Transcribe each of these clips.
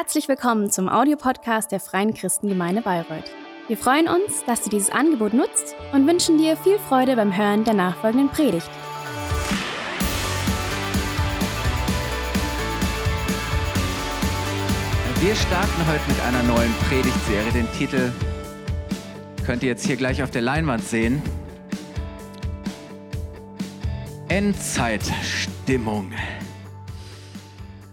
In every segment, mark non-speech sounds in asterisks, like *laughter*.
Herzlich willkommen zum Audiopodcast der Freien Christengemeinde Bayreuth. Wir freuen uns, dass du dieses Angebot nutzt und wünschen dir viel Freude beim Hören der nachfolgenden Predigt. Wir starten heute mit einer neuen Predigtserie. Den Titel könnt ihr jetzt hier gleich auf der Leinwand sehen. Endzeitstimmung.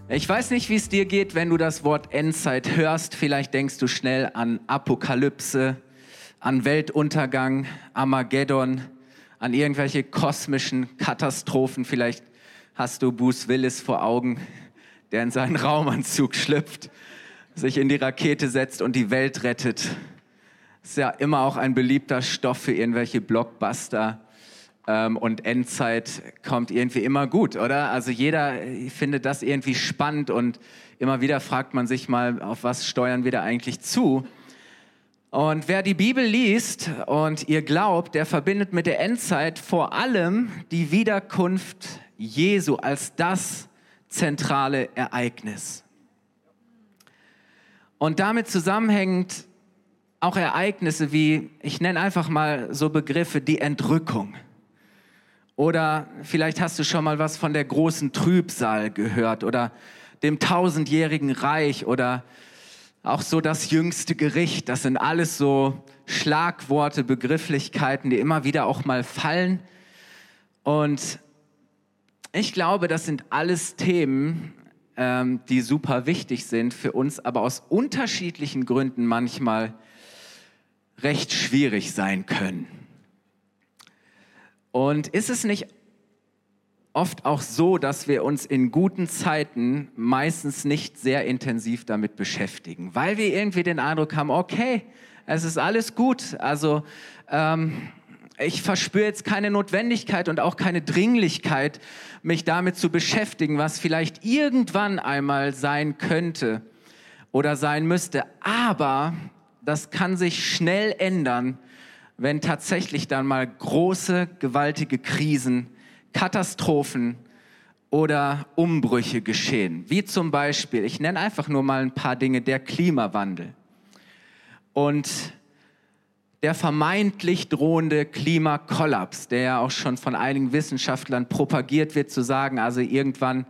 Ich weiß nicht, wie es dir geht, wenn du das Wort Endzeit hörst. Vielleicht denkst du schnell an Apokalypse, an Weltuntergang, Armageddon, an irgendwelche kosmischen Katastrophen. Vielleicht hast du Bruce Willis vor Augen, der in seinen Raumanzug schlüpft, sich in die Rakete setzt und die Welt rettet. Ist ja immer auch ein beliebter Stoff für irgendwelche Blockbuster ähm, und Endzeit kommt irgendwie immer gut, oder? Also jeder findet das irgendwie spannend und immer wieder fragt man sich mal, auf was steuern wir da eigentlich zu? Und wer die Bibel liest und ihr glaubt, der verbindet mit der Endzeit vor allem die Wiederkunft Jesu als das zentrale Ereignis. Und damit zusammenhängend auch Ereignisse wie, ich nenne einfach mal so Begriffe, die Entrückung. Oder vielleicht hast du schon mal was von der großen Trübsal gehört oder dem tausendjährigen Reich oder auch so das jüngste Gericht. Das sind alles so Schlagworte, Begrifflichkeiten, die immer wieder auch mal fallen. Und ich glaube, das sind alles Themen, ähm, die super wichtig sind für uns, aber aus unterschiedlichen Gründen manchmal recht schwierig sein können. Und ist es nicht oft auch so, dass wir uns in guten Zeiten meistens nicht sehr intensiv damit beschäftigen, weil wir irgendwie den Eindruck haben, okay, es ist alles gut. Also ähm, ich verspüre jetzt keine Notwendigkeit und auch keine Dringlichkeit, mich damit zu beschäftigen, was vielleicht irgendwann einmal sein könnte oder sein müsste. Aber das kann sich schnell ändern, wenn tatsächlich dann mal große, gewaltige Krisen, Katastrophen oder Umbrüche geschehen. Wie zum Beispiel, ich nenne einfach nur mal ein paar Dinge, der Klimawandel und der vermeintlich drohende Klimakollaps, der ja auch schon von einigen Wissenschaftlern propagiert wird, zu sagen, also irgendwann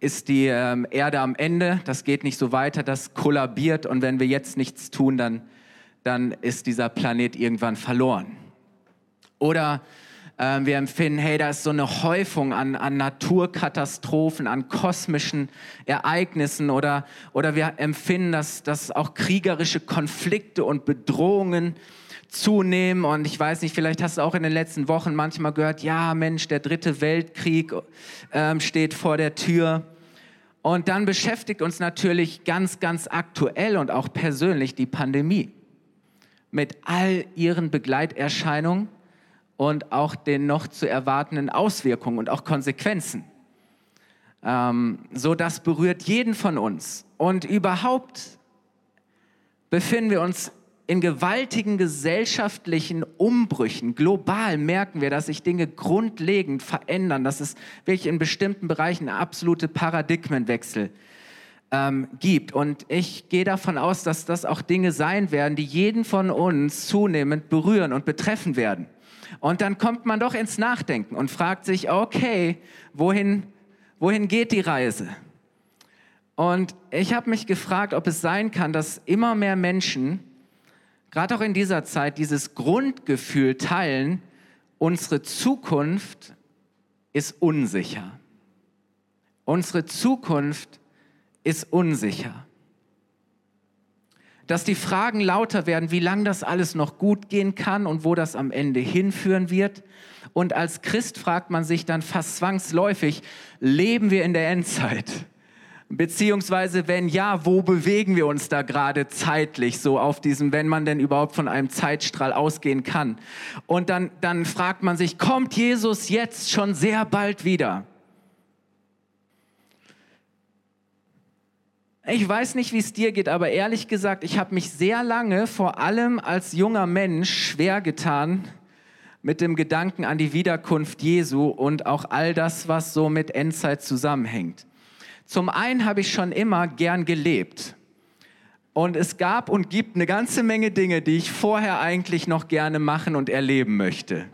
ist die ähm, Erde am Ende, das geht nicht so weiter, das kollabiert und wenn wir jetzt nichts tun, dann dann ist dieser Planet irgendwann verloren. Oder äh, wir empfinden, hey, da ist so eine Häufung an, an Naturkatastrophen, an kosmischen Ereignissen oder, oder wir empfinden, dass, dass auch kriegerische Konflikte und Bedrohungen zunehmen. Und ich weiß nicht, vielleicht hast du auch in den letzten Wochen manchmal gehört, ja Mensch, der dritte Weltkrieg äh, steht vor der Tür. Und dann beschäftigt uns natürlich ganz, ganz aktuell und auch persönlich die Pandemie mit all ihren Begleiterscheinungen und auch den noch zu erwartenden Auswirkungen und auch Konsequenzen. Ähm, so, das berührt jeden von uns. Und überhaupt befinden wir uns in gewaltigen gesellschaftlichen Umbrüchen. Global merken wir, dass sich Dinge grundlegend verändern, dass es wirklich in bestimmten Bereichen absolute Paradigmenwechsel ähm, gibt. Und ich gehe davon aus, dass das auch Dinge sein werden, die jeden von uns zunehmend berühren und betreffen werden. Und dann kommt man doch ins Nachdenken und fragt sich, okay, wohin, wohin geht die Reise? Und ich habe mich gefragt, ob es sein kann, dass immer mehr Menschen, gerade auch in dieser Zeit, dieses Grundgefühl teilen, unsere Zukunft ist unsicher. Unsere Zukunft ist unsicher. Dass die Fragen lauter werden, wie lange das alles noch gut gehen kann und wo das am Ende hinführen wird. Und als Christ fragt man sich dann fast zwangsläufig, leben wir in der Endzeit? Beziehungsweise, wenn ja, wo bewegen wir uns da gerade zeitlich so auf diesem, wenn man denn überhaupt von einem Zeitstrahl ausgehen kann? Und dann, dann fragt man sich, kommt Jesus jetzt schon sehr bald wieder? Ich weiß nicht, wie es dir geht, aber ehrlich gesagt, ich habe mich sehr lange, vor allem als junger Mensch, schwer getan mit dem Gedanken an die Wiederkunft Jesu und auch all das, was so mit Endzeit zusammenhängt. Zum einen habe ich schon immer gern gelebt. Und es gab und gibt eine ganze Menge Dinge, die ich vorher eigentlich noch gerne machen und erleben möchte.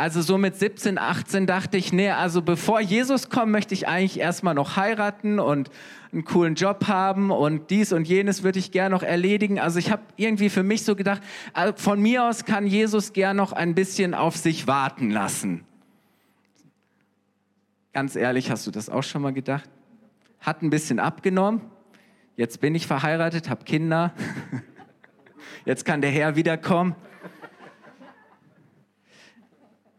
Also so mit 17, 18 dachte ich, nee, also bevor Jesus kommt, möchte ich eigentlich erstmal noch heiraten und einen coolen Job haben und dies und jenes würde ich gerne noch erledigen. Also ich habe irgendwie für mich so gedacht, äh, von mir aus kann Jesus gern noch ein bisschen auf sich warten lassen. Ganz ehrlich, hast du das auch schon mal gedacht? Hat ein bisschen abgenommen. Jetzt bin ich verheiratet, habe Kinder. *laughs* Jetzt kann der Herr wiederkommen.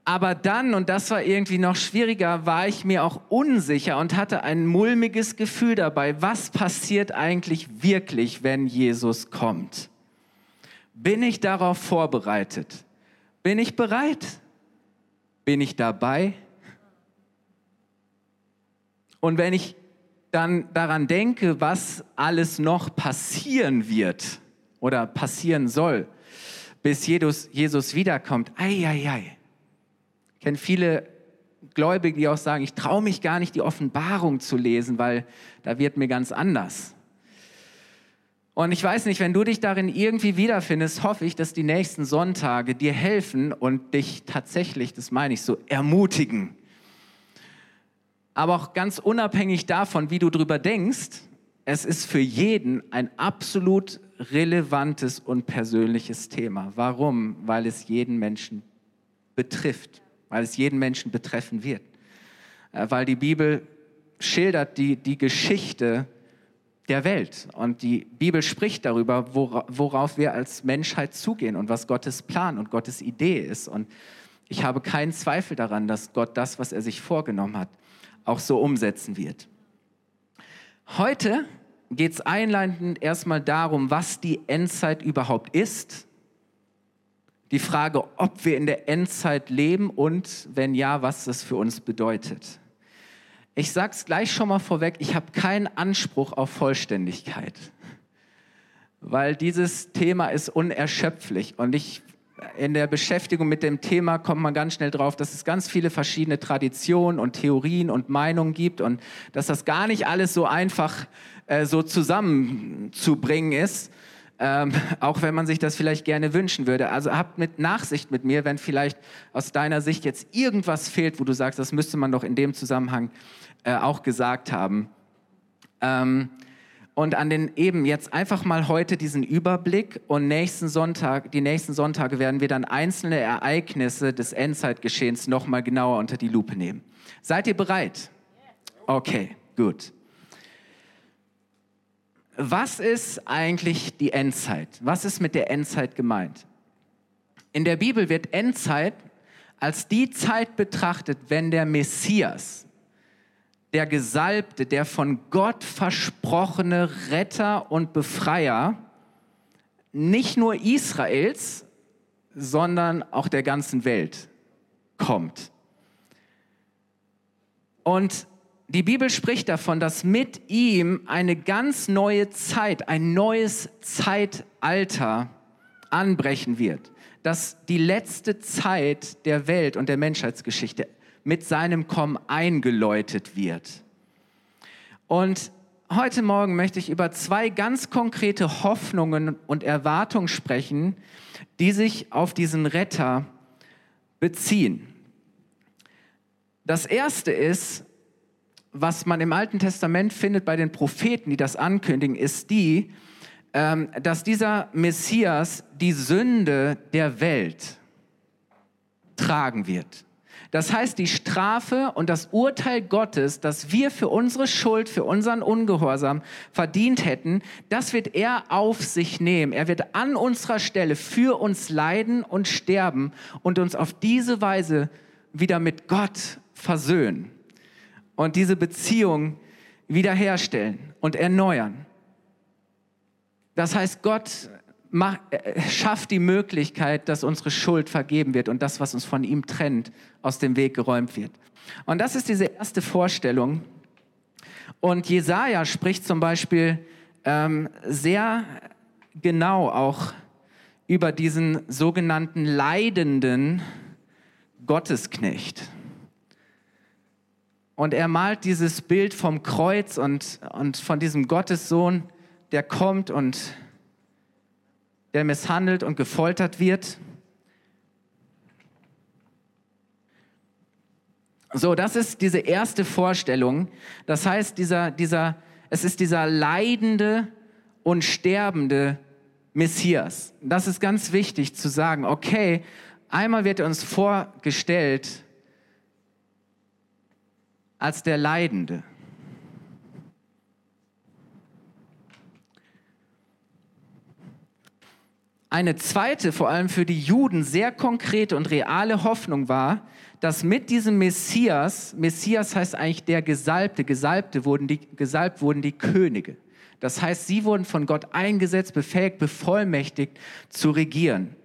Aber dann, und das war irgendwie noch schwieriger, war ich mir auch unsicher und hatte ein mulmiges Gefühl dabei, was passiert eigentlich wirklich, wenn Jesus kommt? Bin ich darauf vorbereitet? Bin ich bereit? Bin ich dabei? Und wenn ich dann daran denke, was alles noch passieren wird oder passieren soll, bis Jesus, wiederkommt, ei, ei, ei ich kenne viele Gläubige, die auch sagen, ich traue mich gar nicht, die Offenbarung zu lesen, weil da wird mir ganz anders. Und ich weiß nicht, wenn du dich darin irgendwie wiederfindest, hoffe ich, dass die nächsten Sonntage dir helfen und dich tatsächlich, das meine ich so, ermutigen. Aber auch ganz unabhängig davon, wie du drüber denkst, es ist für jeden ein absolut relevantes und persönliches Thema. Warum? Weil es jeden Menschen betrifft weil es jeden Menschen betreffen wird. Äh, weil die Bibel schildert die, die Geschichte der Welt und die Bibel spricht darüber, worauf wir als Menschheit zugehen und was Gottes Plan und Gottes Idee ist. Und ich habe keinen Zweifel daran, dass Gott das, was er sich vorgenommen hat, auch so umsetzen wird. Heute geht es einleitend erstmal darum, was die Endzeit überhaupt ist die Frage, ob wir in der Endzeit leben und wenn ja, was das für uns bedeutet. Ich sage es gleich schon mal vorweg, ich habe keinen Anspruch auf Vollständigkeit, weil dieses Thema ist unerschöpflich und ich in der Beschäftigung mit dem Thema kommt man ganz schnell drauf, dass es ganz viele verschiedene Traditionen und Theorien und Meinungen gibt und dass das gar nicht alles so einfach äh, so zusammenzubringen ist ähm, *laughs* auch wenn man sich das vielleicht gerne wünschen würde. Also habt mit Nachsicht mit mir, wenn vielleicht aus deiner Sicht jetzt irgendwas fehlt, wo du sagst, das müsste man doch in dem Zusammenhang äh, auch gesagt haben. Ähm, und an den eben jetzt einfach mal heute diesen Überblick und nächsten Sonntag, die nächsten Sonntage werden wir dann einzelne Ereignisse des Endzeitgeschehens noch mal genauer unter die Lupe nehmen. Seid ihr bereit? Okay, gut was ist eigentlich die Endzeit? Was ist mit der Endzeit gemeint? In der Bibel wird Endzeit als die Zeit betrachtet, wenn der Messias, der Gesalbte, der von Gott versprochene Retter und Befreier, nicht nur Israels, sondern auch der ganzen Welt kommt. Und die Bibel spricht davon, dass mit ihm eine ganz neue Zeit, ein neues Zeitalter anbrechen wird. Dass die letzte Zeit der Welt und der Menschheitsgeschichte mit seinem Kommen eingeläutet wird. Und heute Morgen möchte ich über zwei ganz konkrete Hoffnungen und Erwartungen sprechen, die sich auf diesen Retter beziehen. Das erste ist, was man im Alten Testament findet bei den Propheten, die das ankündigen, ist die, ähm, dass dieser Messias die Sünde der Welt tragen wird. Das heißt, die Strafe und das Urteil Gottes, das wir für unsere Schuld, für unseren Ungehorsam verdient hätten, das wird er auf sich nehmen. Er wird an unserer Stelle für uns leiden und sterben und uns auf diese Weise wieder mit Gott versöhnen und diese Beziehung wiederherstellen und erneuern. Das heißt, Gott macht, äh, schafft die Möglichkeit, dass unsere Schuld vergeben wird und das, was uns von ihm trennt, aus dem Weg geräumt wird. Und das ist diese erste Vorstellung. Und Jesaja spricht zum Beispiel ähm, sehr genau auch über diesen sogenannten leidenden Gottesknecht. Und er malt dieses Bild vom Kreuz und, und von diesem Gottessohn der kommt und der misshandelt und gefoltert wird. So, das ist diese erste Vorstellung. Das heißt, dieser, dieser, es ist dieser leidende und sterbende Messias. Das ist ganz wichtig zu sagen. Okay, einmal wird er uns vorgestellt als der Leidende. Eine zweite, vor allem für die Juden, sehr konkrete und reale Hoffnung war, dass mit diesem Messias, Messias heißt eigentlich der Gesalbte, Gesalbte wurden die, gesalbt wurden die Könige. Das heißt, sie wurden von Gott eingesetzt, befähigt, bevollmächtigt zu regieren.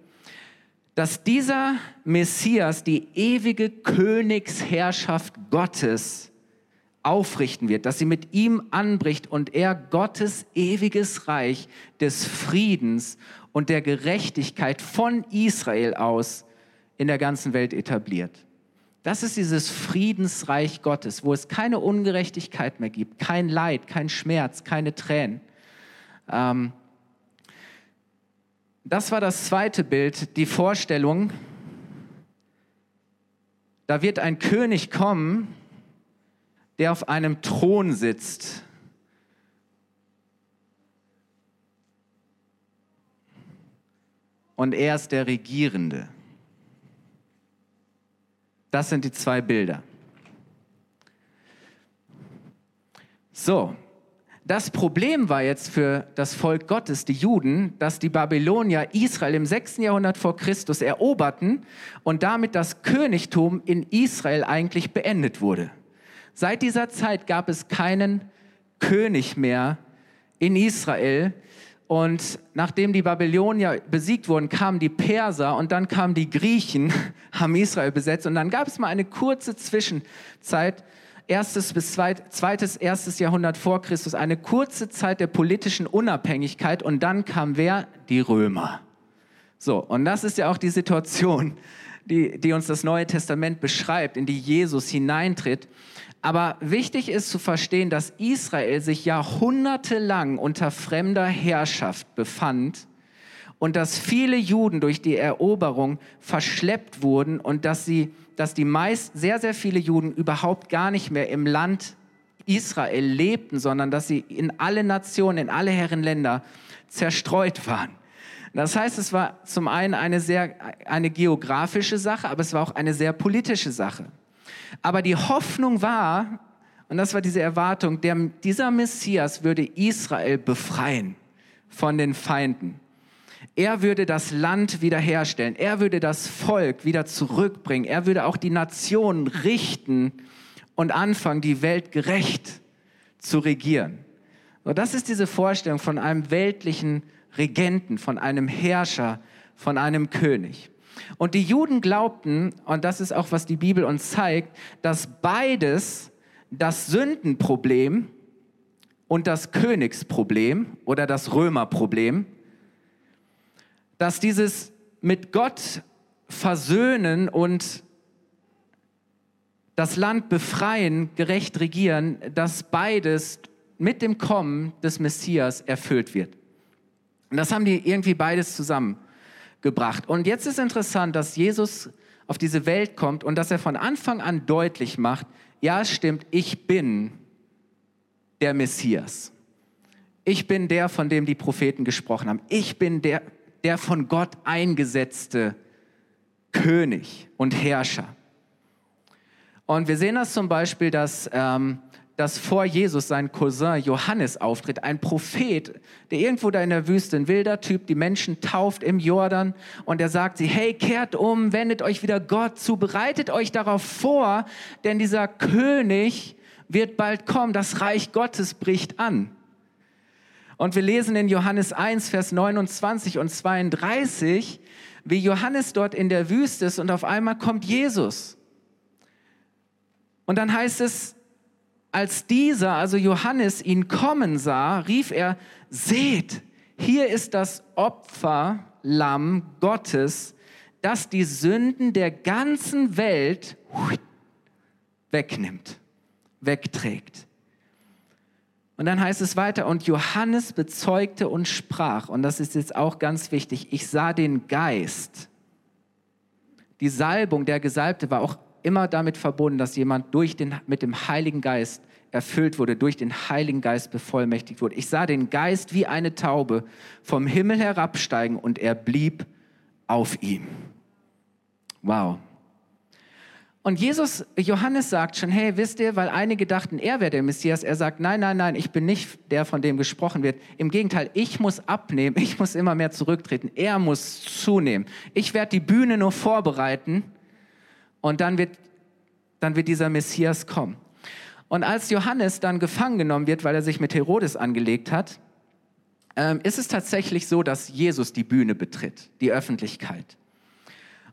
Dass dieser Messias die ewige Königsherrschaft Gottes aufrichten wird, dass sie mit ihm anbricht und er Gottes ewiges Reich des Friedens und der Gerechtigkeit von Israel aus in der ganzen Welt etabliert. Das ist dieses Friedensreich Gottes, wo es keine Ungerechtigkeit mehr gibt, kein Leid, kein Schmerz, keine Tränen. Ähm, das war das zweite Bild, die Vorstellung, da wird ein König kommen, der auf einem Thron sitzt. Und er ist der Regierende. Das sind die zwei Bilder. So, das Problem war jetzt für das Volk Gottes, die Juden, dass die Babylonier Israel im 6. Jahrhundert vor Christus eroberten und damit das Königtum in Israel eigentlich beendet wurde. Seit dieser Zeit gab es keinen König mehr in Israel, und nachdem die Babylonier besiegt wurden, kamen die Perser und dann kamen die Griechen, *laughs* haben Israel besetzt. Und dann gab es mal eine kurze Zwischenzeit, erstes bis zweites, erstes Jahrhundert vor Christus, eine kurze Zeit der politischen Unabhängigkeit. Und dann kam wer? Die Römer. So, und das ist ja auch die Situation, die, die uns das Neue Testament beschreibt, in die Jesus hineintritt. Aber wichtig ist zu verstehen, dass Israel sich jahrhundertelang unter fremder Herrschaft befand und dass viele Juden durch die Eroberung verschleppt wurden und dass, sie, dass die meist, sehr, sehr viele Juden überhaupt gar nicht mehr im Land Israel lebten, sondern dass sie in alle Nationen, in alle Herrenländer zerstreut waren. Das heißt, es war zum einen eine sehr, eine geografische Sache, aber es war auch eine sehr politische Sache. Aber die Hoffnung war, und das war diese Erwartung, der, dieser Messias würde Israel befreien von den Feinden. Er würde das Land wiederherstellen. Er würde das Volk wieder zurückbringen. Er würde auch die Nationen richten und anfangen, die Welt gerecht zu regieren. So, das ist diese Vorstellung von einem weltlichen Regenten, von einem Herrscher, von einem König. Und die Juden glaubten, und das ist auch, was die Bibel uns zeigt, dass beides das Sündenproblem und das Königsproblem oder das Römerproblem, dass dieses mit Gott versöhnen und das Land befreien, gerecht regieren, dass beides mit dem Kommen des Messias erfüllt wird. Und das haben die irgendwie beides zusammen gebracht. Und jetzt ist interessant, dass Jesus auf diese Welt kommt und dass er von Anfang an deutlich macht, ja, es stimmt, ich bin der Messias. Ich bin der, von dem die Propheten gesprochen haben. Ich bin der, der von Gott eingesetzte König und Herrscher. Und wir sehen das zum Beispiel, dass ähm, dass vor Jesus sein Cousin Johannes auftritt, ein Prophet, der irgendwo da in der Wüste, ein wilder Typ, die Menschen tauft im Jordan und er sagt sie, hey, kehrt um, wendet euch wieder Gott zu, bereitet euch darauf vor, denn dieser König wird bald kommen, das Reich Gottes bricht an. Und wir lesen in Johannes 1, Vers 29 und 32, wie Johannes dort in der Wüste ist und auf einmal kommt Jesus. Und dann heißt es, als dieser, also Johannes, ihn kommen sah, rief er, seht, hier ist das Opferlamm Gottes, das die Sünden der ganzen Welt wegnimmt, wegträgt. Und dann heißt es weiter, und Johannes bezeugte und sprach, und das ist jetzt auch ganz wichtig, ich sah den Geist. Die Salbung, der Gesalbte, war auch immer damit verbunden, dass jemand durch den, mit dem Heiligen Geist erfüllt wurde, durch den Heiligen Geist bevollmächtigt wurde. Ich sah den Geist wie eine Taube vom Himmel herabsteigen und er blieb auf ihm. Wow. Und Jesus, Johannes sagt schon, hey, wisst ihr, weil einige dachten, er wäre der Messias, er sagt, nein, nein, nein, ich bin nicht der, von dem gesprochen wird. Im Gegenteil, ich muss abnehmen, ich muss immer mehr zurücktreten, er muss zunehmen. Ich werde die Bühne nur vorbereiten und dann wird, dann wird dieser Messias kommen. Und als Johannes dann gefangen genommen wird, weil er sich mit Herodes angelegt hat, ähm, ist es tatsächlich so, dass Jesus die Bühne betritt, die Öffentlichkeit.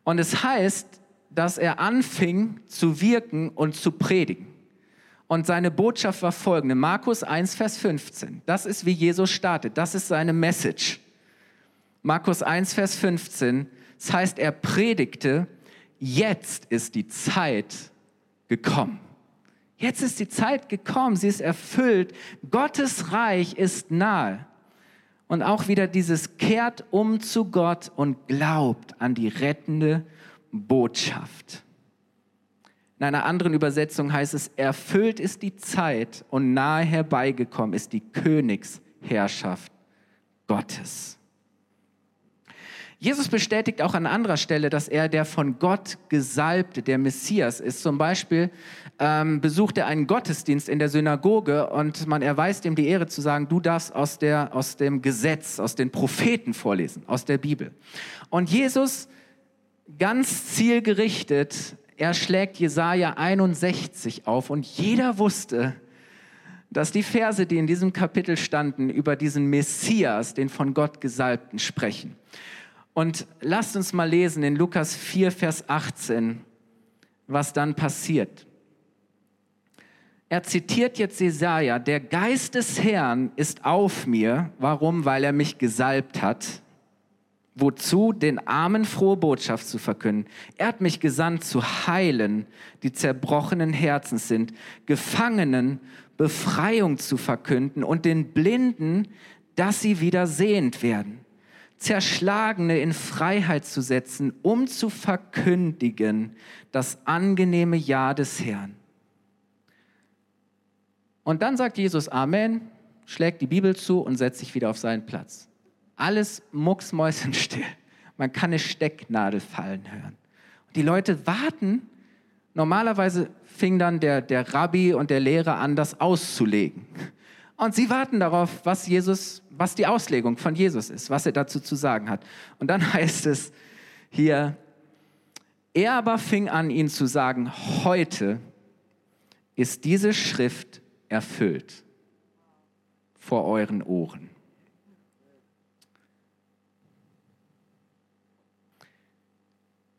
Und es heißt, dass er anfing zu wirken und zu predigen. Und seine Botschaft war folgende, Markus 1, Vers 15. Das ist, wie Jesus startet, das ist seine Message. Markus 1, Vers 15, das heißt, er predigte, jetzt ist die Zeit gekommen. Jetzt ist die Zeit gekommen, sie ist erfüllt, Gottes Reich ist nahe. Und auch wieder dieses kehrt um zu Gott und glaubt an die rettende Botschaft. In einer anderen Übersetzung heißt es, erfüllt ist die Zeit und nahe herbeigekommen ist die Königsherrschaft Gottes. Jesus bestätigt auch an anderer Stelle, dass er der von Gott gesalbte, der Messias ist. Zum Beispiel ähm, besucht er einen Gottesdienst in der Synagoge und man erweist ihm die Ehre zu sagen, du darfst aus, der, aus dem Gesetz, aus den Propheten vorlesen, aus der Bibel. Und Jesus ganz zielgerichtet, er schlägt Jesaja 61 auf und jeder wusste, dass die Verse, die in diesem Kapitel standen, über diesen Messias, den von Gott Gesalbten, sprechen. Und lasst uns mal lesen in Lukas 4, Vers 18, was dann passiert. Er zitiert jetzt Jesaja, der Geist des Herrn ist auf mir. Warum? Weil er mich gesalbt hat Wozu? Den Armen frohe Botschaft zu verkünden. Er hat mich gesandt zu heilen, die zerbrochenen Herzens sind, Gefangenen Befreiung zu verkünden und den Blinden, dass sie wieder sehend werden. Zerschlagene in Freiheit zu setzen, um zu verkündigen das angenehme Ja des Herrn. Und dann sagt Jesus Amen, schlägt die Bibel zu und setzt sich wieder auf seinen Platz. Alles mucksmäusenstill. *laughs* Man kann eine Stecknadel fallen hören. Und die Leute warten. Normalerweise fing dann der, der Rabbi und der Lehrer an, das auszulegen. Und sie warten darauf, was Jesus, was die Auslegung von Jesus ist, was er dazu zu sagen hat. Und dann *laughs* heißt es hier, er aber fing an, ihnen zu sagen, heute ist diese Schrift erfüllt vor euren Ohren.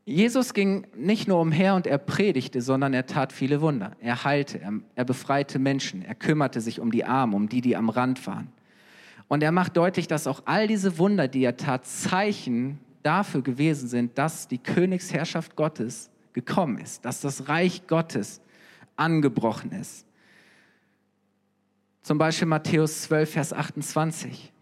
Jesus ging nicht nur umher und er predigte, sondern er tat viele Wunder. Er heilte, er, er, befreite Menschen, er kümmerte sich um die Armen, um die, die am Rand waren. Und er macht deutlich, dass auch all diese Wunder, die er tat, Zeichen dafür gewesen sind, dass die Königsherrschaft Gottes gekommen ist, dass das Reich Gottes angebrochen ist. Zum Beispiel Matthäus 12, Vers 28.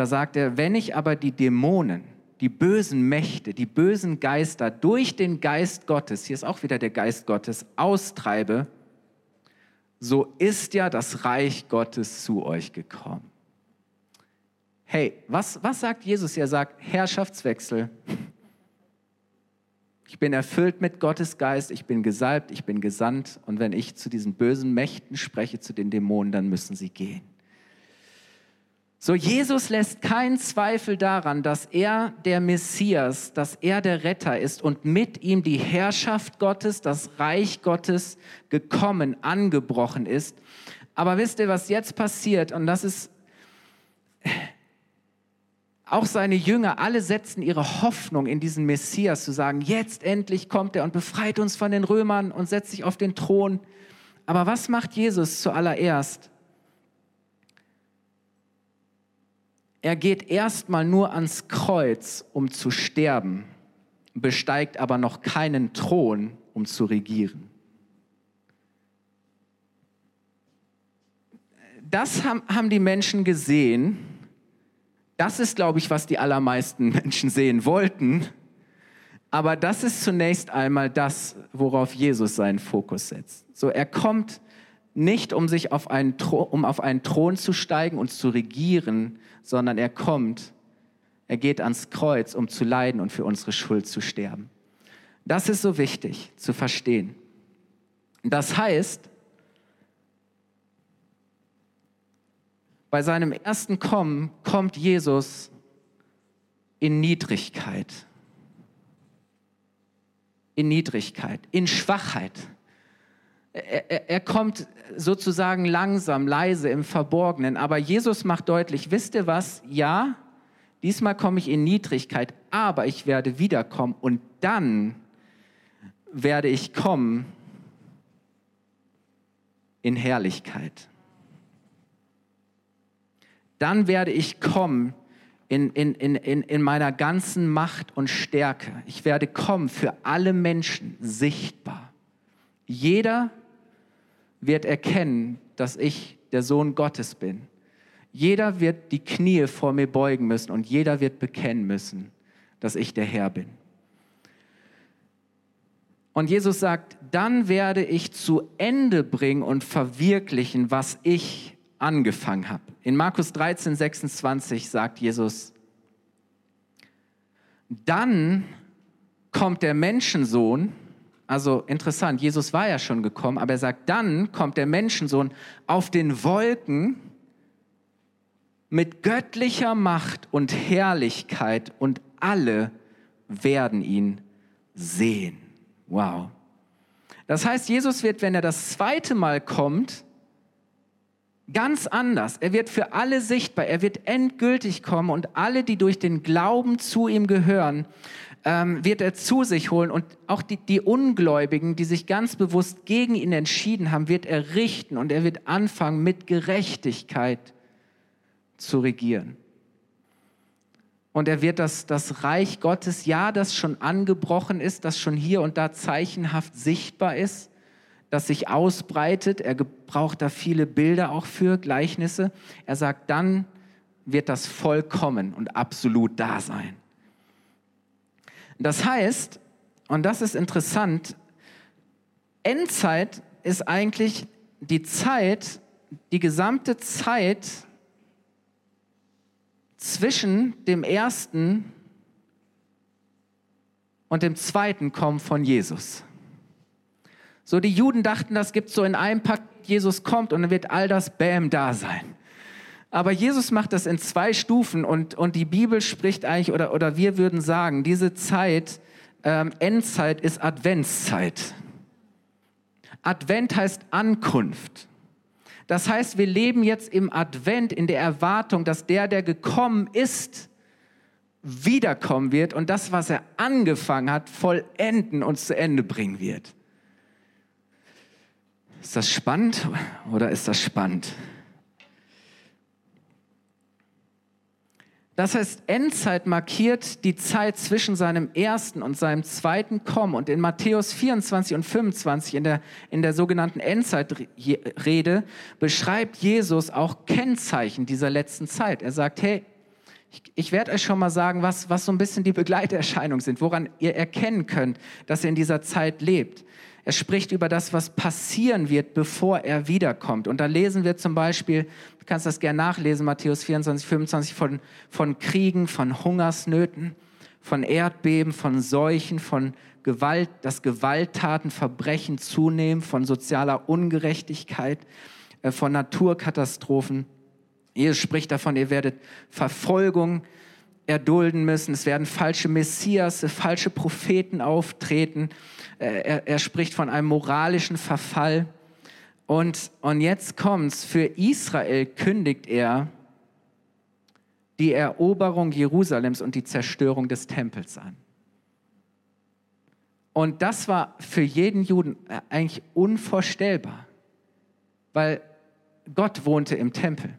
Da sagt er, wenn ich aber die Dämonen, die bösen Mächte, die bösen Geister durch den Geist Gottes, hier ist auch wieder der Geist Gottes, austreibe, so ist ja das Reich Gottes zu euch gekommen. Hey, was, was sagt Jesus? Er sagt Herrschaftswechsel. Ich bin erfüllt mit Gottes Geist, ich bin gesalbt, ich bin gesandt und wenn ich zu diesen bösen Mächten spreche, zu den Dämonen, dann müssen sie gehen. So, Jesus lässt keinen Zweifel daran, dass er der Messias, dass er der Retter ist und mit ihm die Herrschaft Gottes, das Reich Gottes gekommen, angebrochen ist. Aber wisst ihr, was jetzt passiert? Und das ist, auch seine Jünger, alle setzen ihre Hoffnung in diesen Messias, zu sagen, jetzt endlich kommt er und befreit uns von den Römern und setzt sich auf den Thron. Aber was macht Jesus zuallererst? Er geht erstmal nur ans Kreuz, um zu sterben, besteigt aber noch keinen Thron, um zu regieren. das haben, die Menschen gesehen. Das ist, glaube ich, was die allermeisten *laughs* Menschen sehen wollten. Aber das ist zunächst einmal das, worauf Jesus seinen Fokus setzt. So, er kommt nicht, um sich auf einen, um auf einen Thron zu steigen und zu regieren, sondern er kommt, er geht ans Kreuz, um zu leiden und für unsere Schuld zu sterben. Das ist so wichtig zu verstehen. Das heißt, bei seinem ersten Kommen kommt Jesus in Niedrigkeit, in Niedrigkeit, in Schwachheit. Er, er, kommt sozusagen langsam, leise im Verborgenen, aber Jesus macht deutlich, wisst ihr was? Ja, diesmal komme ich in Niedrigkeit, aber ich werde wiederkommen und dann werde ich kommen in Herrlichkeit. Dann werde ich kommen in, in, in, in, meiner ganzen Macht und Stärke. Ich werde kommen für alle Menschen sichtbar. Jeder wird erkennen, dass ich der Sohn Gottes bin. Jeder wird die Knie vor mir beugen müssen und jeder wird bekennen müssen, dass ich der Herr bin. Und Jesus sagt, dann werde ich zu Ende bringen und verwirklichen, was ich angefangen habe. In Markus 13, 26 sagt Jesus, dann kommt der Menschensohn, also interessant, Jesus war ja schon gekommen, aber er sagt, dann kommt der Menschensohn auf den Wolken mit göttlicher Macht und Herrlichkeit und alle werden ihn sehen. Wow. Das heißt, Jesus wird, wenn er das zweite Mal kommt, ganz anders. Er wird für alle sichtbar. Er wird endgültig kommen und alle, die durch den Glauben zu ihm gehören, ähm, wird er zu sich holen. Und auch die, die Ungläubigen, die sich ganz bewusst gegen ihn entschieden haben, wird er richten und er wird anfangen, mit Gerechtigkeit zu regieren. Und er wird das, das Reich Gottes, ja, das schon angebrochen ist, das schon hier und da zeichenhaft sichtbar ist, das sich ausbreitet. Er braucht da viele Bilder auch für, Gleichnisse. Er sagt, dann wird das vollkommen und absolut da sein. Das heißt, und das ist interessant, Endzeit ist eigentlich die Zeit, die gesamte Zeit, zwischen dem ersten und dem zweiten Kommen von Jesus. So, die Juden dachten, das gibt so in einem Pakt, Jesus kommt und dann wird all das Bäm da sein. Aber Jesus macht das in zwei Stufen und, und die Bibel spricht eigentlich, oder, oder wir würden sagen, diese Zeit, ähm, Endzeit ist Adventszeit. Advent heißt Ankunft. Das heißt, wir leben jetzt im Advent in der Erwartung, dass der, der gekommen ist, wiederkommen wird und das, was er angefangen hat, vollenden und zu Ende bringen wird. Ist das spannend oder ist das spannend? Das heißt, Endzeit markiert die Zeit zwischen seinem ersten und seinem zweiten Kommen. Und in Matthäus 24 und 25, in der, in der sogenannten Endzeitrede, beschreibt Jesus auch Kennzeichen dieser letzten Zeit. Er sagt, hey, ich, ich werde euch schon mal sagen, was, was so ein bisschen die Begleiterscheinungen sind, woran ihr erkennen könnt, dass ihr in dieser Zeit lebt. Er spricht über das, was passieren wird, bevor er wiederkommt. Und da lesen wir zum Beispiel, du kannst das gerne nachlesen, Matthäus 24, 25, von, von Kriegen, von Hungersnöten, von Erdbeben, von Seuchen, von Gewalt, dass Gewalttaten, Verbrechen zunehmen, von sozialer Ungerechtigkeit, äh, von Naturkatastrophen. Jesus spricht davon, ihr werdet Verfolgung erdulden müssen. Es werden falsche Messias, falsche Propheten auftreten. Äh, er, er spricht von einem moralischen Verfall. Und, und jetzt kommt's. Für Israel kündigt er die Eroberung Jerusalems und die Zerstörung des Tempels an. Und das war für jeden Juden äh, eigentlich unvorstellbar, weil Gott wohnte im Tempel.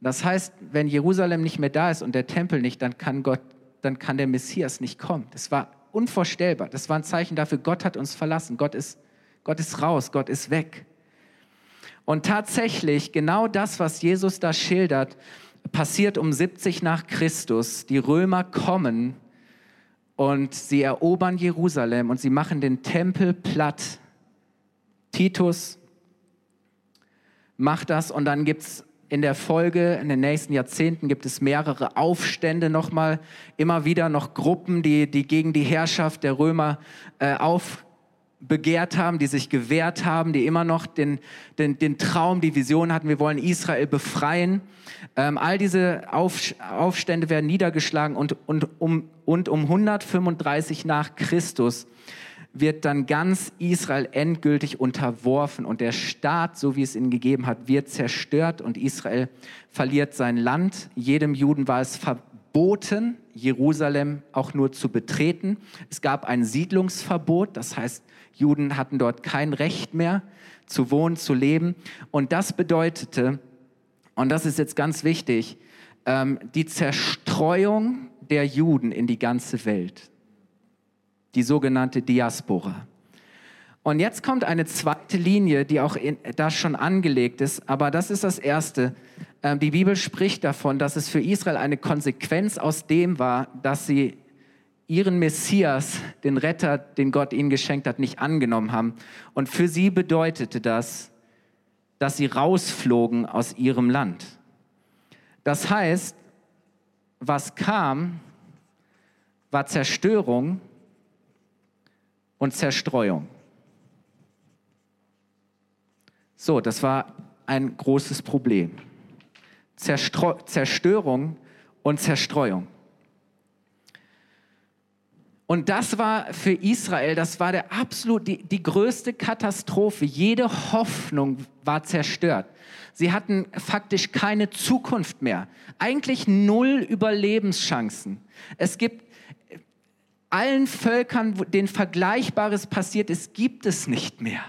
Das heißt, wenn Jerusalem nicht mehr da ist und der Tempel nicht, dann kann Gott, dann kann der Messias nicht kommen. Das war unvorstellbar. Das war ein Zeichen dafür, Gott hat uns verlassen. Gott ist, Gott ist raus, Gott ist weg. Und tatsächlich, genau das, was Jesus da schildert, passiert um 70 nach Christus. Die Römer kommen und sie erobern Jerusalem und sie machen den Tempel platt. Titus macht das und dann gibt es in der Folge, in den nächsten Jahrzehnten gibt es mehrere Aufstände nochmal, immer wieder noch Gruppen, die, die gegen die Herrschaft der Römer äh, aufbegehrt haben, die sich gewehrt haben, die immer noch den, den, den Traum, die Vision hatten, wir wollen Israel befreien. Ähm, all diese Auf, Aufstände werden niedergeschlagen und, und, um, und um 135 nach Christus wird dann ganz Israel endgültig unterworfen und der Staat, so wie es ihn gegeben hat, wird zerstört und Israel verliert sein Land. Jedem Juden war es verboten, Jerusalem auch nur zu betreten. Es gab ein Siedlungsverbot, das heißt, Juden hatten dort kein Recht mehr zu wohnen, zu leben. Und das bedeutete, und das ist jetzt ganz wichtig, ähm, die Zerstreuung der Juden in die ganze Welt die sogenannte Diaspora. Und jetzt kommt eine zweite Linie, die auch in, da schon angelegt ist, aber das ist das Erste. Ähm, die Bibel spricht davon, dass es für Israel eine Konsequenz aus dem war, dass sie ihren Messias, den Retter, den Gott ihnen geschenkt hat, nicht angenommen haben. Und für sie bedeutete das, dass sie rausflogen aus ihrem Land. Das heißt, was kam, war Zerstörung und Zerstreuung. So, das war ein großes Problem. Zerstreu Zerstörung und Zerstreuung. Und das war für Israel, das war der absolut die, die größte Katastrophe. Jede Hoffnung war zerstört. Sie hatten faktisch keine Zukunft mehr. Eigentlich null Überlebenschancen. Es gibt allen Völkern, denen Vergleichbares passiert ist, gibt es nicht mehr.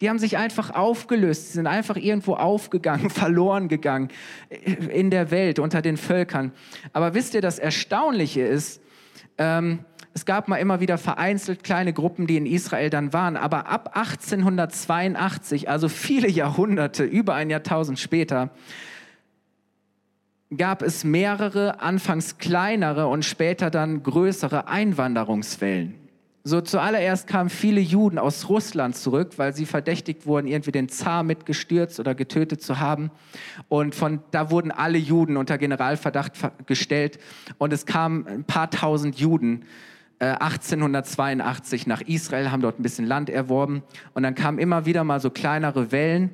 Die haben sich einfach aufgelöst, sie sind einfach irgendwo aufgegangen, *laughs* verloren gegangen in der Welt unter den Völkern. Aber wisst ihr, das Erstaunliche ist, ähm, es gab mal immer wieder vereinzelt kleine Gruppen, die in Israel dann waren, aber ab 1882, also viele Jahrhunderte, über ein Jahrtausend später, gab es mehrere, anfangs kleinere und später dann größere Einwanderungswellen. So zuallererst kamen viele Juden aus Russland zurück, weil sie verdächtigt wurden, irgendwie den Zar mitgestürzt oder getötet zu haben. Und von da wurden alle Juden unter Generalverdacht gestellt. Und es kamen ein paar tausend Juden äh, 1882 nach Israel, haben dort ein bisschen Land erworben. Und dann kamen immer wieder mal so kleinere Wellen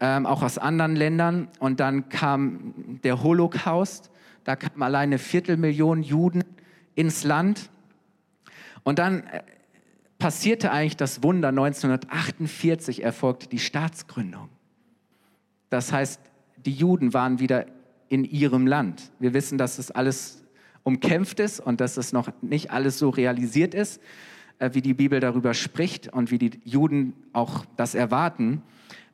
ähm, auch aus anderen Ländern. Und dann kam der Holocaust, da kamen alleine eine Viertelmillion Juden ins Land. Und dann äh, passierte eigentlich das Wunder, 1948 erfolgte die Staatsgründung. Das heißt, die Juden waren wieder in ihrem Land. Wir wissen, dass es alles umkämpft ist und dass es noch nicht alles so realisiert ist, äh, wie die Bibel darüber spricht und wie die Juden auch das erwarten.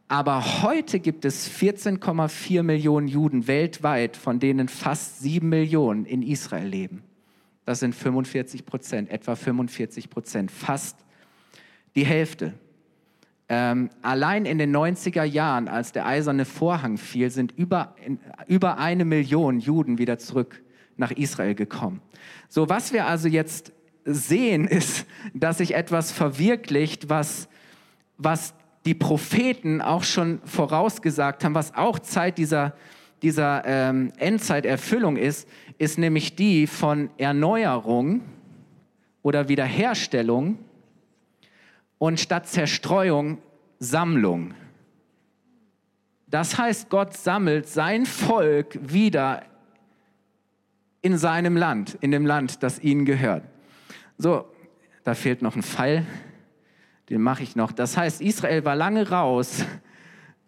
Aber heute gibt es 14,4 Millionen Juden weltweit, von denen fast 7 Millionen in Israel leben. Das sind 45 Prozent, etwa 45 Prozent, fast die Hälfte. Ähm, allein in den 90er Jahren, als der eiserne Vorhang fiel, sind über, über eine Million Juden wieder zurück nach Israel gekommen. So, was wir also jetzt sehen, *laughs* ist, dass sich etwas verwirklicht, was, was die Propheten auch schon vorausgesagt haben, was auch Zeit dieser, dieser ähm, Endzeiterfüllung ist, ist nämlich die von Erneuerung oder Wiederherstellung und statt Zerstreuung Sammlung. Das heißt, Gott sammelt sein Volk wieder in seinem Land, in dem Land, das ihnen gehört. So, da fehlt noch ein Pfeil den mache ich noch. Das heißt, Israel war lange raus,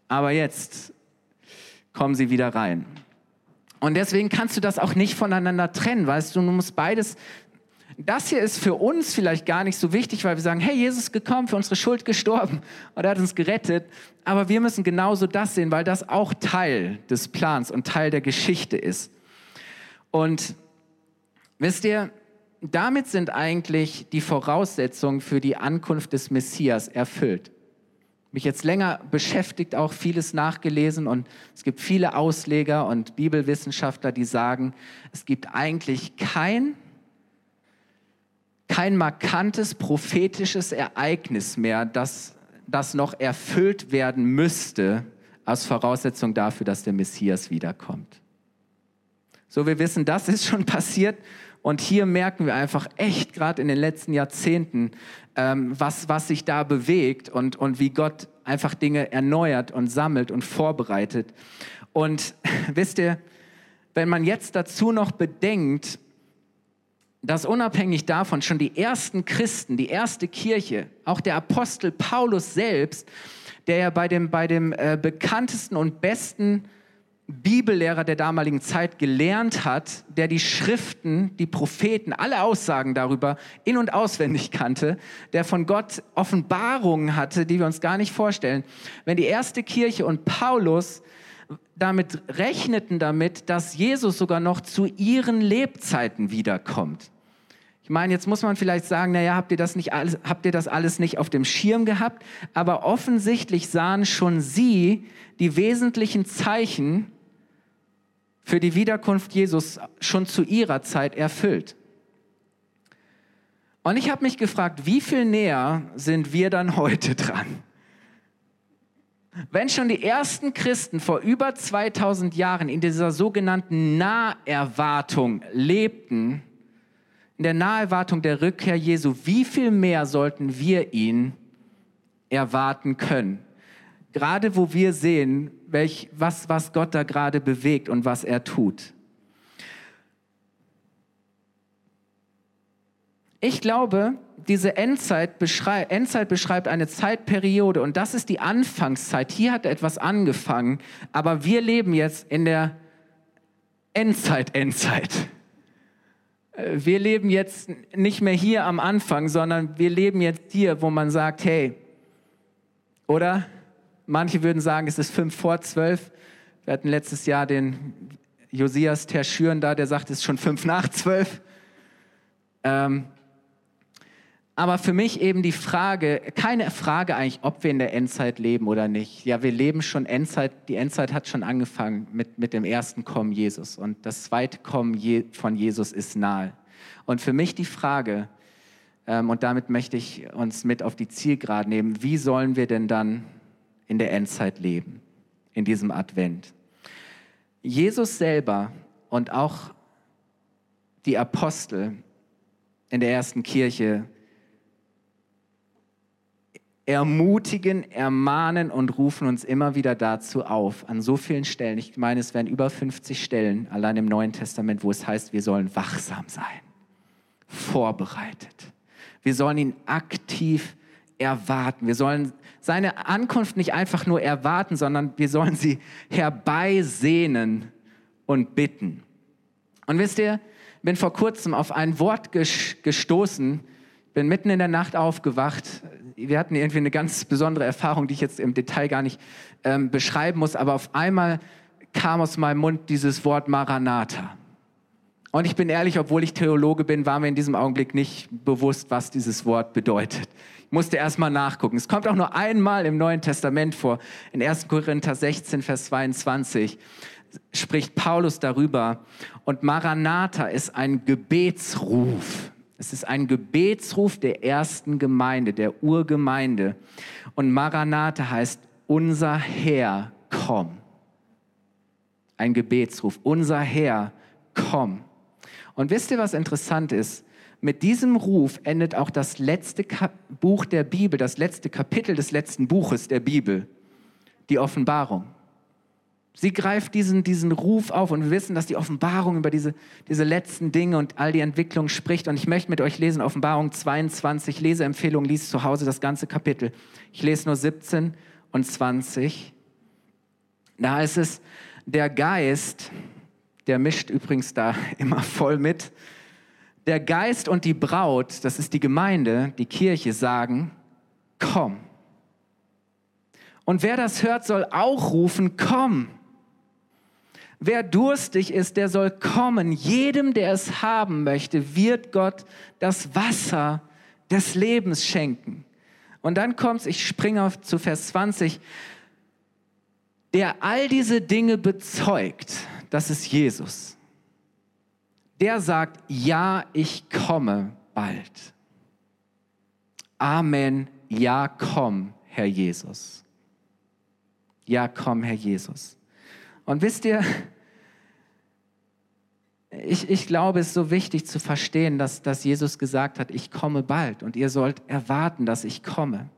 aber jetzt kommen sie wieder rein. Und deswegen kannst du das auch nicht voneinander trennen, weißt du, du musst beides. Das hier ist für uns vielleicht gar nicht so wichtig, weil wir sagen, hey, Jesus ist gekommen, für unsere Schuld gestorben *laughs* und er hat uns gerettet. Aber wir müssen genauso das sehen, weil das auch Teil des Plans und Teil der Geschichte ist. Und wisst ihr, damit sind eigentlich die Voraussetzungen für die Ankunft des Messias erfüllt. mich jetzt länger beschäftigt, auch vieles nachgelesen und es gibt viele Ausleger und Bibelwissenschaftler, die sagen, es gibt eigentlich kein, kein markantes prophetisches Ereignis mehr, das, das noch erfüllt werden müsste als Voraussetzung dafür, dass der Messias wiederkommt. So, wir wissen, das ist schon *laughs* passiert und hier merken wir einfach echt gerade in den letzten Jahrzehnten, ähm, was, was sich da bewegt und, und wie Gott einfach Dinge erneuert und sammelt und vorbereitet. Und *laughs* wisst ihr, wenn man jetzt dazu noch bedenkt, dass unabhängig davon schon die ersten Christen, die erste Kirche, auch der Apostel Paulus selbst, der ja bei dem, bei dem äh, bekanntesten und besten Bibellehrer der damaligen Zeit gelernt hat, der die Schriften, die Propheten, alle Aussagen darüber in und auswendig kannte, der von Gott Offenbarungen hatte, die wir uns gar nicht vorstellen. Wenn die erste Kirche und Paulus damit rechneten damit, dass Jesus sogar noch zu ihren Lebzeiten wiederkommt. Ich meine, jetzt muss man vielleicht sagen, naja, habt ihr das nicht alles, habt ihr das alles nicht auf dem Schirm gehabt? Aber offensichtlich sahen schon sie die wesentlichen Zeichen für die Wiederkunft Jesus schon zu ihrer Zeit erfüllt. Und ich habe mich gefragt, wie viel näher sind wir dann heute dran? Wenn schon die ersten Christen vor über 2000 Jahren in dieser sogenannten Naherwartung lebten, in der Naherwartung der Rückkehr Jesu, wie viel mehr sollten wir ihn erwarten können? Gerade wo wir sehen, welch, was, was Gott da gerade bewegt und was er tut. Ich glaube, diese Endzeit, beschrei Endzeit beschreibt eine Zeitperiode und das ist die Anfangszeit. Hier hat etwas angefangen, aber wir leben jetzt in der Endzeit, Endzeit. Wir leben jetzt nicht mehr hier am Anfang, sondern wir leben jetzt hier, wo man sagt, hey, oder? Manche würden sagen, es ist fünf vor zwölf. Wir hatten letztes Jahr den Josias Terschüren da, der sagt, es ist schon fünf nach zwölf. Ähm, aber für mich eben die Frage, keine Frage eigentlich, ob wir in der Endzeit leben oder nicht. Ja, wir leben schon Endzeit, die Endzeit hat schon angefangen mit, mit dem ersten Kommen Jesus und das zweite Kommen von Jesus ist nahe. Und für mich die Frage, ähm, und damit möchte ich uns mit auf die Zielgerade nehmen, wie sollen wir denn dann in der Endzeit leben, in diesem Advent. Jesus selber und auch die Apostel in der ersten Kirche ermutigen, ermahnen und rufen uns immer wieder dazu auf, an so vielen Stellen. Ich meine, es wären über 50 Stellen allein im Neuen Testament, wo es heißt, wir sollen wachsam sein, vorbereitet. Wir sollen ihn aktiv erwarten. Wir sollen seine Ankunft nicht einfach nur erwarten, sondern wir sollen sie herbeisehnen und bitten. Und wisst ihr, bin vor kurzem auf ein Wort gestoßen, bin mitten in der Nacht aufgewacht. Wir hatten irgendwie eine ganz besondere Erfahrung, die ich jetzt im Detail gar nicht ähm, beschreiben muss, aber auf einmal kam aus meinem Mund dieses Wort Maranatha. Und ich bin ehrlich, obwohl ich Theologe bin, war mir in diesem Augenblick nicht bewusst, was dieses Wort bedeutet. Musste erst mal nachgucken. Es kommt auch nur einmal im Neuen Testament vor. In 1. Korinther 16, Vers 22 spricht Paulus darüber. Und Maranatha ist ein Gebetsruf. Es ist ein Gebetsruf der ersten Gemeinde, der Urgemeinde. Und Maranatha heißt, unser Herr, komm. Ein Gebetsruf, unser Herr, komm. Und wisst ihr, was interessant ist? Mit diesem Ruf endet auch das letzte Ka Buch der Bibel, das letzte Kapitel des letzten Buches der Bibel, die Offenbarung. Sie greift diesen, diesen Ruf auf und wir wissen, dass die Offenbarung über diese, diese letzten Dinge und all die Entwicklung spricht. Und ich möchte mit euch lesen, Offenbarung 22, Leseempfehlung, liest zu Hause das ganze Kapitel. Ich lese nur 17 und 20. Da ist es, der Geist, der mischt übrigens da *laughs* immer voll mit. Der Geist und die Braut, das ist die Gemeinde, die Kirche, sagen, komm. Und wer das hört, soll auch rufen, komm. Wer durstig ist, der soll kommen. Jedem, der es haben möchte, wird Gott das Wasser des Lebens schenken. Und dann kommt's, ich springe auf zu Vers 20, der all diese Dinge bezeugt, das ist Jesus. Der sagt, ja, ich komme bald. Amen, ja, komm, Herr Jesus. Ja, komm, Herr Jesus. Und wisst ihr, ich, ich glaube, es ist so wichtig zu verstehen, dass, dass Jesus gesagt hat, ich komme bald und ihr sollt erwarten, dass ich komme.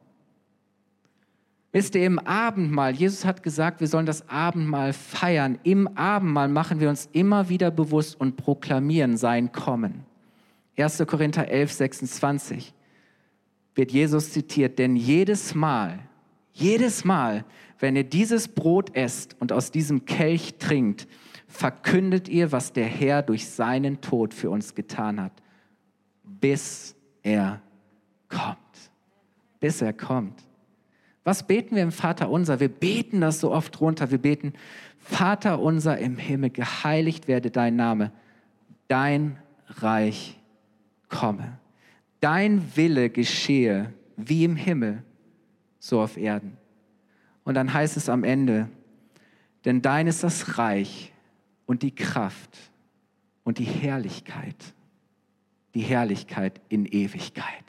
Wisst ihr, im Abendmahl, Jesus hat gesagt, wir sollen das Abendmahl feiern. Im Abendmahl machen wir uns immer wieder bewusst und proklamieren sein Kommen. 1. Korinther 11, 26 wird Jesus zitiert, denn jedes Mal, jedes Mal, wenn ihr dieses Brot esst und aus diesem Kelch trinkt, verkündet ihr, was der Herr durch seinen Tod für uns getan hat, bis er kommt. Bis er kommt. Was beten wir im Vater unser? Wir beten das so oft runter. Wir beten, Vater unser im Himmel, geheiligt werde dein Name, dein Reich komme, dein Wille geschehe wie im Himmel, so auf Erden. Und dann heißt es am Ende, denn dein ist das Reich und die Kraft und die Herrlichkeit, die Herrlichkeit in Ewigkeit,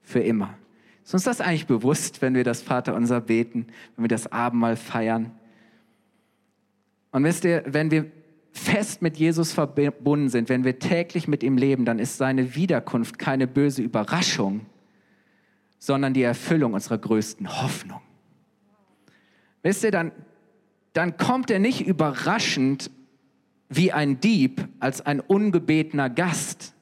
für immer. Ist uns das eigentlich bewusst, wenn wir das Vaterunser beten, wenn wir das Abendmahl feiern? Und wisst ihr, wenn wir fest mit Jesus verbunden sind, wenn wir täglich mit ihm leben, dann ist seine Wiederkunft keine böse Überraschung, sondern die Erfüllung unserer größten Hoffnung. Wisst ihr, dann, dann kommt er nicht überraschend wie ein Dieb als ein ungebetener Gast,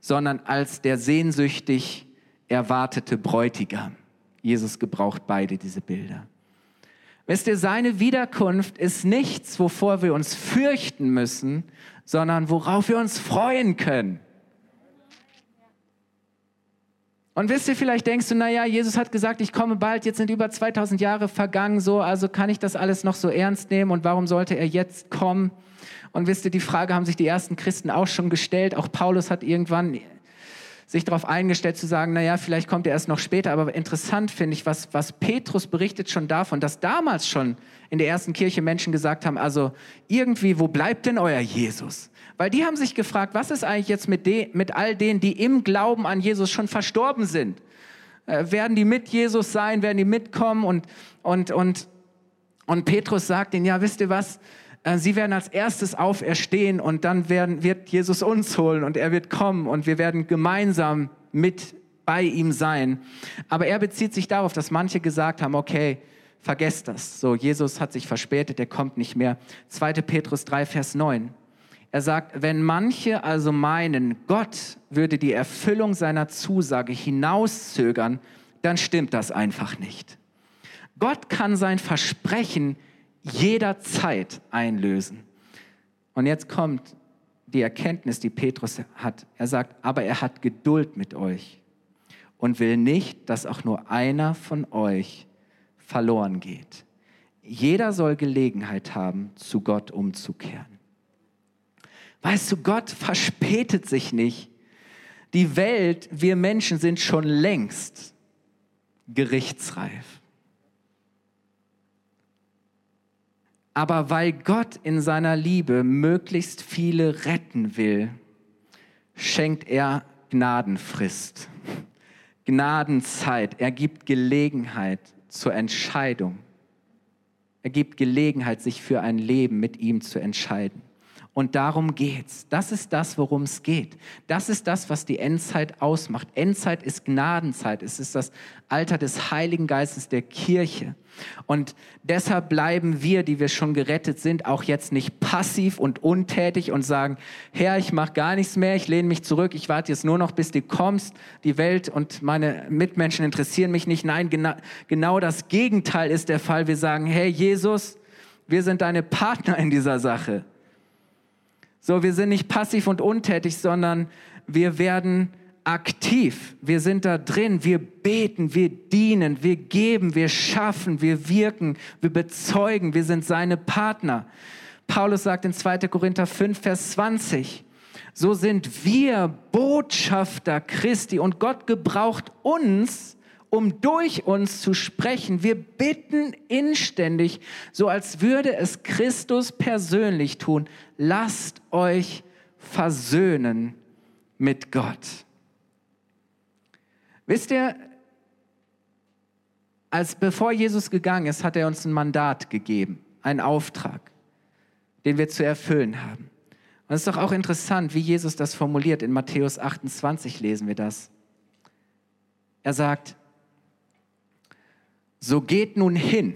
sondern als der sehnsüchtig erwartete Bräutigam. Jesus gebraucht beide diese Bilder. Wisst ihr, seine Wiederkunft ist nichts, wovor wir uns fürchten müssen, sondern worauf wir uns freuen können. Und wisst ihr, vielleicht denkst du, naja, Jesus hat gesagt, ich komme bald, jetzt sind über 2000 Jahre vergangen, so, also kann ich das alles noch so ernst nehmen und warum sollte er jetzt kommen? Und wisst ihr, die Frage haben sich die ersten Christen auch schon gestellt. Auch Paulus hat irgendwann sich darauf eingestellt zu sagen, naja, vielleicht kommt er erst noch später. Aber interessant finde ich, was, was Petrus berichtet schon davon, dass damals schon in der ersten Kirche Menschen gesagt haben, also irgendwie, wo bleibt denn euer Jesus? Weil die haben sich gefragt, was ist eigentlich jetzt mit, de, mit all denen, die im Glauben an Jesus schon verstorben sind? Äh, werden die mit Jesus sein? Werden die mitkommen? Und, und, und, und Petrus sagt ihnen, ja, wisst ihr was? Äh, sie werden als erstes auferstehen und dann werden, wird Jesus uns holen und er wird kommen und wir werden gemeinsam mit bei ihm sein. Aber er bezieht sich darauf, dass manche gesagt haben, okay, vergesst das. So, Jesus hat sich verspätet, er kommt nicht mehr. 2. Petrus 3, Vers 9. Er sagt, wenn manche also meinen, Gott würde die Erfüllung seiner Zusage hinauszögern, dann stimmt das einfach nicht. Gott kann sein Versprechen jederzeit einlösen. Und jetzt kommt die Erkenntnis, die Petrus hat. Er sagt, aber er hat Geduld mit euch und will nicht, dass auch nur einer von euch verloren geht. Jeder soll Gelegenheit haben, zu Gott umzukehren. Weißt du, Gott verspätet sich nicht. Die Welt, wir Menschen sind schon längst gerichtsreif. Aber weil Gott in seiner Liebe möglichst viele retten will, schenkt er Gnadenfrist, Gnadenzeit. Er gibt Gelegenheit zur Entscheidung. Er gibt Gelegenheit, sich für ein Leben mit ihm zu entscheiden. Und darum geht's. Das ist das, worum es geht. Das ist das, was die Endzeit ausmacht. Endzeit ist Gnadenzeit. Es ist das Alter des Heiligen Geistes der Kirche. Und deshalb bleiben wir, die wir schon gerettet sind, auch jetzt nicht passiv und untätig und sagen, Herr, ich mache gar nichts mehr, ich lehne mich zurück, ich warte jetzt nur noch, bis du kommst. Die Welt und meine Mitmenschen interessieren mich nicht. Nein, genau, genau das Gegenteil ist der Fall. Wir sagen, Herr Jesus, wir sind deine Partner in dieser Sache. So, wir sind nicht passiv und untätig, sondern wir werden aktiv. Wir sind da drin. Wir beten, wir dienen, wir geben, wir schaffen, wir wirken, wir bezeugen. Wir sind seine Partner. Paulus sagt in 2. Korinther 5, Vers 20, so sind wir Botschafter Christi und Gott gebraucht uns, um durch uns zu sprechen. Wir bitten inständig, so als würde es Christus persönlich tun. Lasst euch versöhnen mit Gott. Wisst ihr, als bevor Jesus gegangen ist, hat er uns ein Mandat gegeben, einen Auftrag, den wir zu erfüllen haben. Und es ist doch auch interessant, wie Jesus das formuliert. In Matthäus 28 lesen wir das. Er sagt, so geht nun hin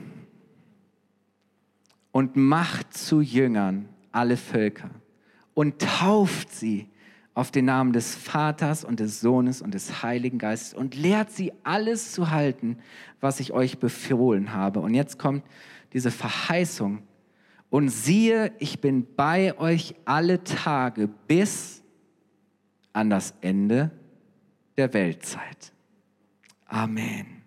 und macht zu Jüngern alle Völker und tauft sie auf den Namen des Vaters und des Sohnes und des Heiligen Geistes und lehrt sie alles zu halten, was ich euch befohlen habe. Und jetzt kommt diese Verheißung. Und siehe, ich bin bei euch alle Tage bis an das Ende der Weltzeit. Amen.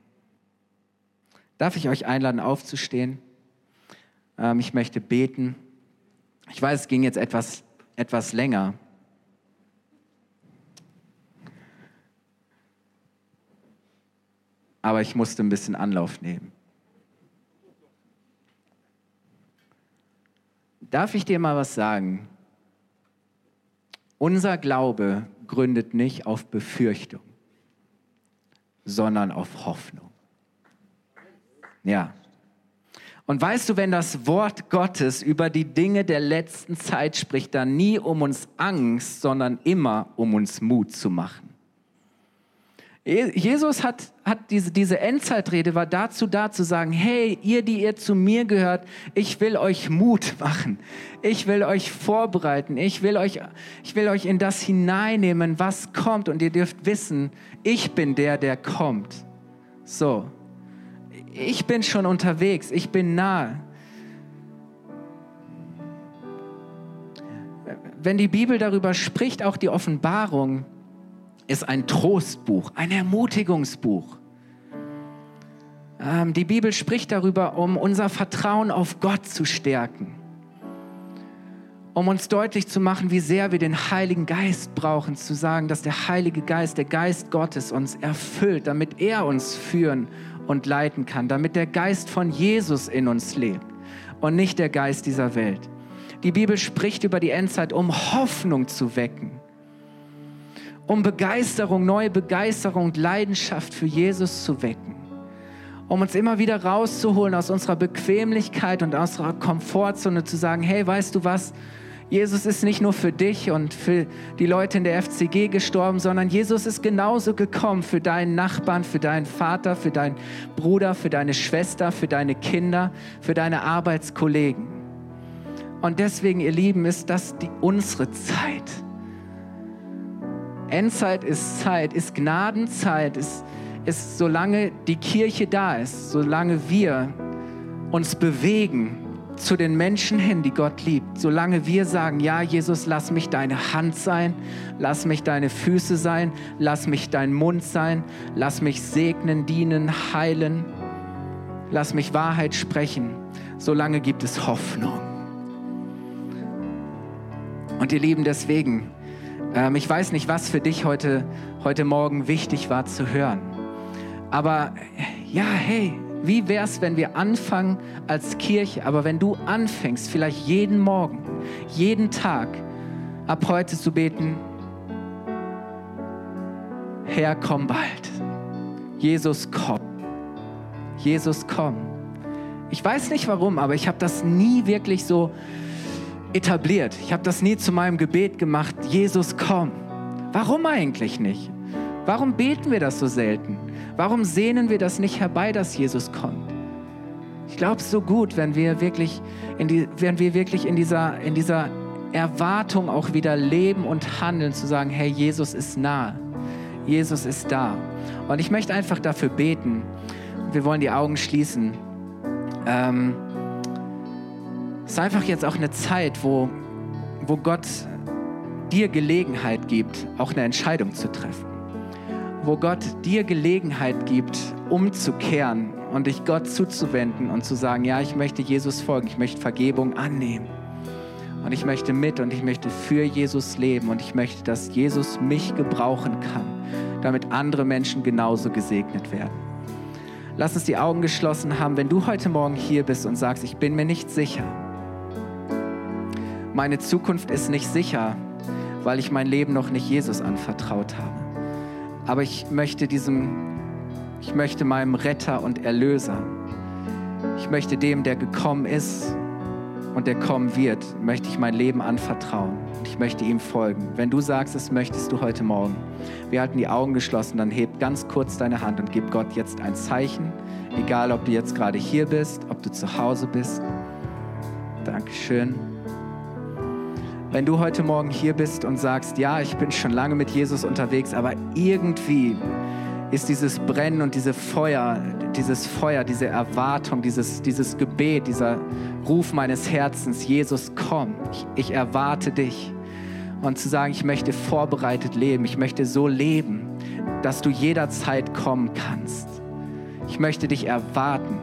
Darf ich euch einladen, aufzustehen? Ähm, ich möchte beten. Ich weiß, es ging jetzt etwas, etwas länger. Aber ich musste ein bisschen Anlauf nehmen. Darf ich dir mal was sagen? Unser Glaube gründet nicht auf Befürchtung, sondern auf Hoffnung. Ja. Und weißt du, wenn das Wort Gottes über die Dinge der letzten Zeit spricht, dann nie um uns Angst, sondern immer um uns Mut zu machen. Jesus hat, hat diese, diese Endzeitrede war dazu da zu sagen, hey, ihr, die ihr zu mir gehört, ich will euch Mut machen. Ich will euch vorbereiten. Ich will euch, ich will euch in das hineinnehmen, was kommt. Und ihr dürft wissen, ich bin der, der kommt. So ich bin schon unterwegs, ich bin nahe. Wenn die Bibel darüber spricht, auch die Offenbarung ist ein Trostbuch, ein Ermutigungsbuch. Ähm, die Bibel spricht darüber, um unser Vertrauen auf Gott zu stärken um uns deutlich zu machen, wie sehr wir den Heiligen Geist brauchen, zu sagen, dass der Heilige Geist, der Geist Gottes uns erfüllt, damit er uns führen und leiten kann, damit der Geist von Jesus in uns lebt und nicht der Geist dieser Welt. Die Bibel spricht über die Endzeit, um Hoffnung zu wecken, um Begeisterung, neue Begeisterung und Leidenschaft für Jesus zu wecken, um uns immer wieder rauszuholen aus unserer Bequemlichkeit und aus unserer Komfortzone zu sagen, hey, weißt du was, Jesus ist nicht nur für dich und für die Leute in der FCG gestorben, sondern Jesus ist genauso gekommen für deinen Nachbarn, für deinen Vater, für deinen Bruder, für deine Schwester, für deine Kinder, für deine Arbeitskollegen. Und deswegen, ihr Lieben, ist das die, unsere Zeit. Endzeit ist Zeit, ist Gnadenzeit, ist, ist solange die Kirche da ist, solange wir uns bewegen zu den Menschen hin, die Gott liebt. Solange wir sagen, ja, Jesus, lass mich deine Hand sein, lass mich deine Füße sein, lass mich dein Mund sein, lass mich segnen, dienen, heilen, lass mich Wahrheit sprechen, solange gibt es Hoffnung. Und ihr Lieben, deswegen, ähm, ich weiß nicht, was für dich heute, heute Morgen wichtig war zu hören. Aber ja, hey, wie wäre es, wenn wir anfangen als Kirche, aber wenn du anfängst, vielleicht jeden Morgen, jeden Tag, ab heute zu beten, Herr, komm bald. Jesus, komm. Jesus, komm. Ich weiß nicht warum, aber ich habe das nie wirklich so etabliert. Ich habe das nie zu meinem Gebet gemacht. Jesus, komm. Warum eigentlich nicht? Warum beten wir das so selten? Warum sehnen wir das nicht herbei, dass Jesus kommt? Ich glaube so gut, wenn wir wirklich in, die, wenn wir wirklich in, dieser, in dieser Erwartung auch wieder leben und handeln, zu sagen, hey, Jesus ist nah. Jesus ist da. Und ich möchte einfach dafür beten. Wir wollen die Augen schließen. Ähm, es ist einfach jetzt auch eine Zeit, wo, wo Gott dir Gelegenheit gibt, auch eine Entscheidung zu treffen wo Gott dir Gelegenheit gibt, umzukehren und dich Gott zuzuwenden und zu sagen, ja, ich möchte Jesus folgen, ich möchte Vergebung annehmen. Und ich möchte mit und ich möchte für Jesus leben und ich möchte, dass Jesus mich gebrauchen kann, damit andere Menschen genauso gesegnet werden. Lass uns die Augen geschlossen haben, wenn du heute Morgen hier bist und sagst, ich bin mir nicht sicher. Meine Zukunft ist nicht sicher, weil ich mein Leben noch nicht Jesus anvertraut habe. Aber ich möchte diesem, ich möchte meinem Retter und Erlöser, ich möchte dem, der gekommen ist und der kommen wird, möchte ich mein Leben anvertrauen und ich möchte ihm folgen. Wenn du sagst, das möchtest du heute Morgen, wir halten die Augen geschlossen, dann heb ganz kurz deine Hand und gib Gott jetzt ein Zeichen, egal ob du jetzt gerade hier bist, ob du zu Hause bist. Dankeschön. Wenn du heute Morgen hier bist und sagst, ja, ich bin schon lange mit Jesus unterwegs, aber irgendwie ist dieses Brennen und diese Feuer, dieses Feuer, diese Erwartung, dieses, dieses Gebet, dieser Ruf meines Herzens, Jesus, komm, ich, ich erwarte dich. Und zu sagen, ich möchte vorbereitet leben, ich möchte so leben, dass du jederzeit kommen kannst. Ich möchte dich erwarten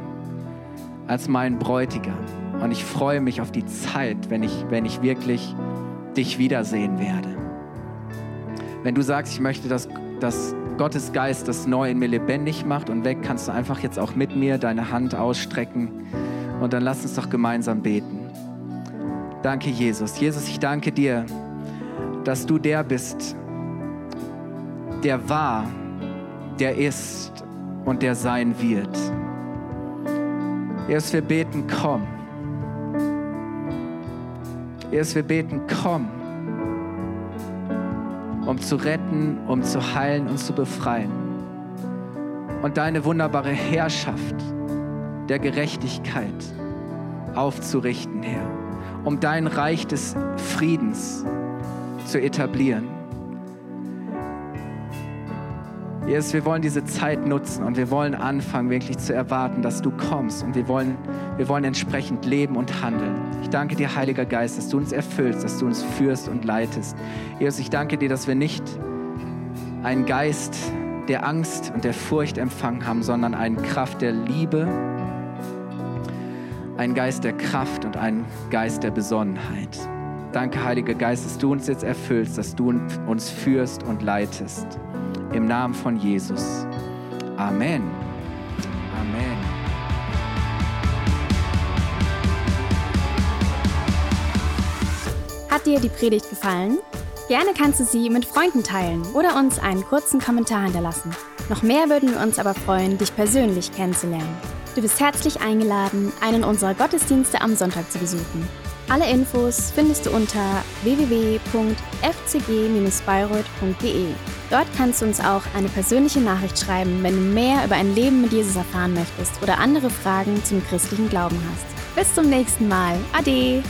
als mein Bräutigam. Und ich freue mich auf die Zeit, wenn ich, wenn ich wirklich dich wiedersehen werde. Wenn du sagst, ich möchte, dass, dass Gottes Geist das neu in mir lebendig macht und weg, kannst du einfach jetzt auch mit mir deine Hand ausstrecken und dann lass uns doch gemeinsam beten. Danke, Jesus. Jesus, ich danke dir, dass du der bist, der war, der ist und der sein wird. Jesus, wir beten, komm. Jesus, wir beten, komm um zu retten, um zu heilen und zu befreien. Und deine wunderbare Herrschaft der Gerechtigkeit aufzurichten, Herr, um dein Reich des Friedens zu etablieren. Jesus, wir wollen diese Zeit nutzen und wir wollen anfangen, wirklich zu erwarten, dass du kommst und wir wollen, wir wollen entsprechend leben und handeln. Ich danke dir, Heiliger Geist, dass du uns erfüllst, dass du uns führst und leitest. Jesus, ich danke dir, dass wir nicht einen Geist der Angst und der Furcht empfangen haben, sondern einen Kraft der Liebe, einen Geist der Kraft und einen Geist der Besonnenheit. Danke, Heiliger Geist, dass du uns jetzt erfüllst, dass du uns führst und leitest. Im Namen von Jesus. Amen. Amen. Hat dir die Predigt gefallen? Gerne kannst du sie mit Freunden teilen oder uns einen kurzen Kommentar hinterlassen. Noch mehr würden wir uns aber freuen, dich persönlich kennenzulernen. Du bist herzlich eingeladen, einen unserer Gottesdienste am Sonntag zu besuchen. Alle Infos findest du unter www.fcg-bayreuth.de. Dort kannst du uns auch eine persönliche Nachricht schreiben, wenn du mehr über ein Leben mit Jesus erfahren möchtest oder andere Fragen zum christlichen Glauben hast. Bis zum nächsten Mal. Ade!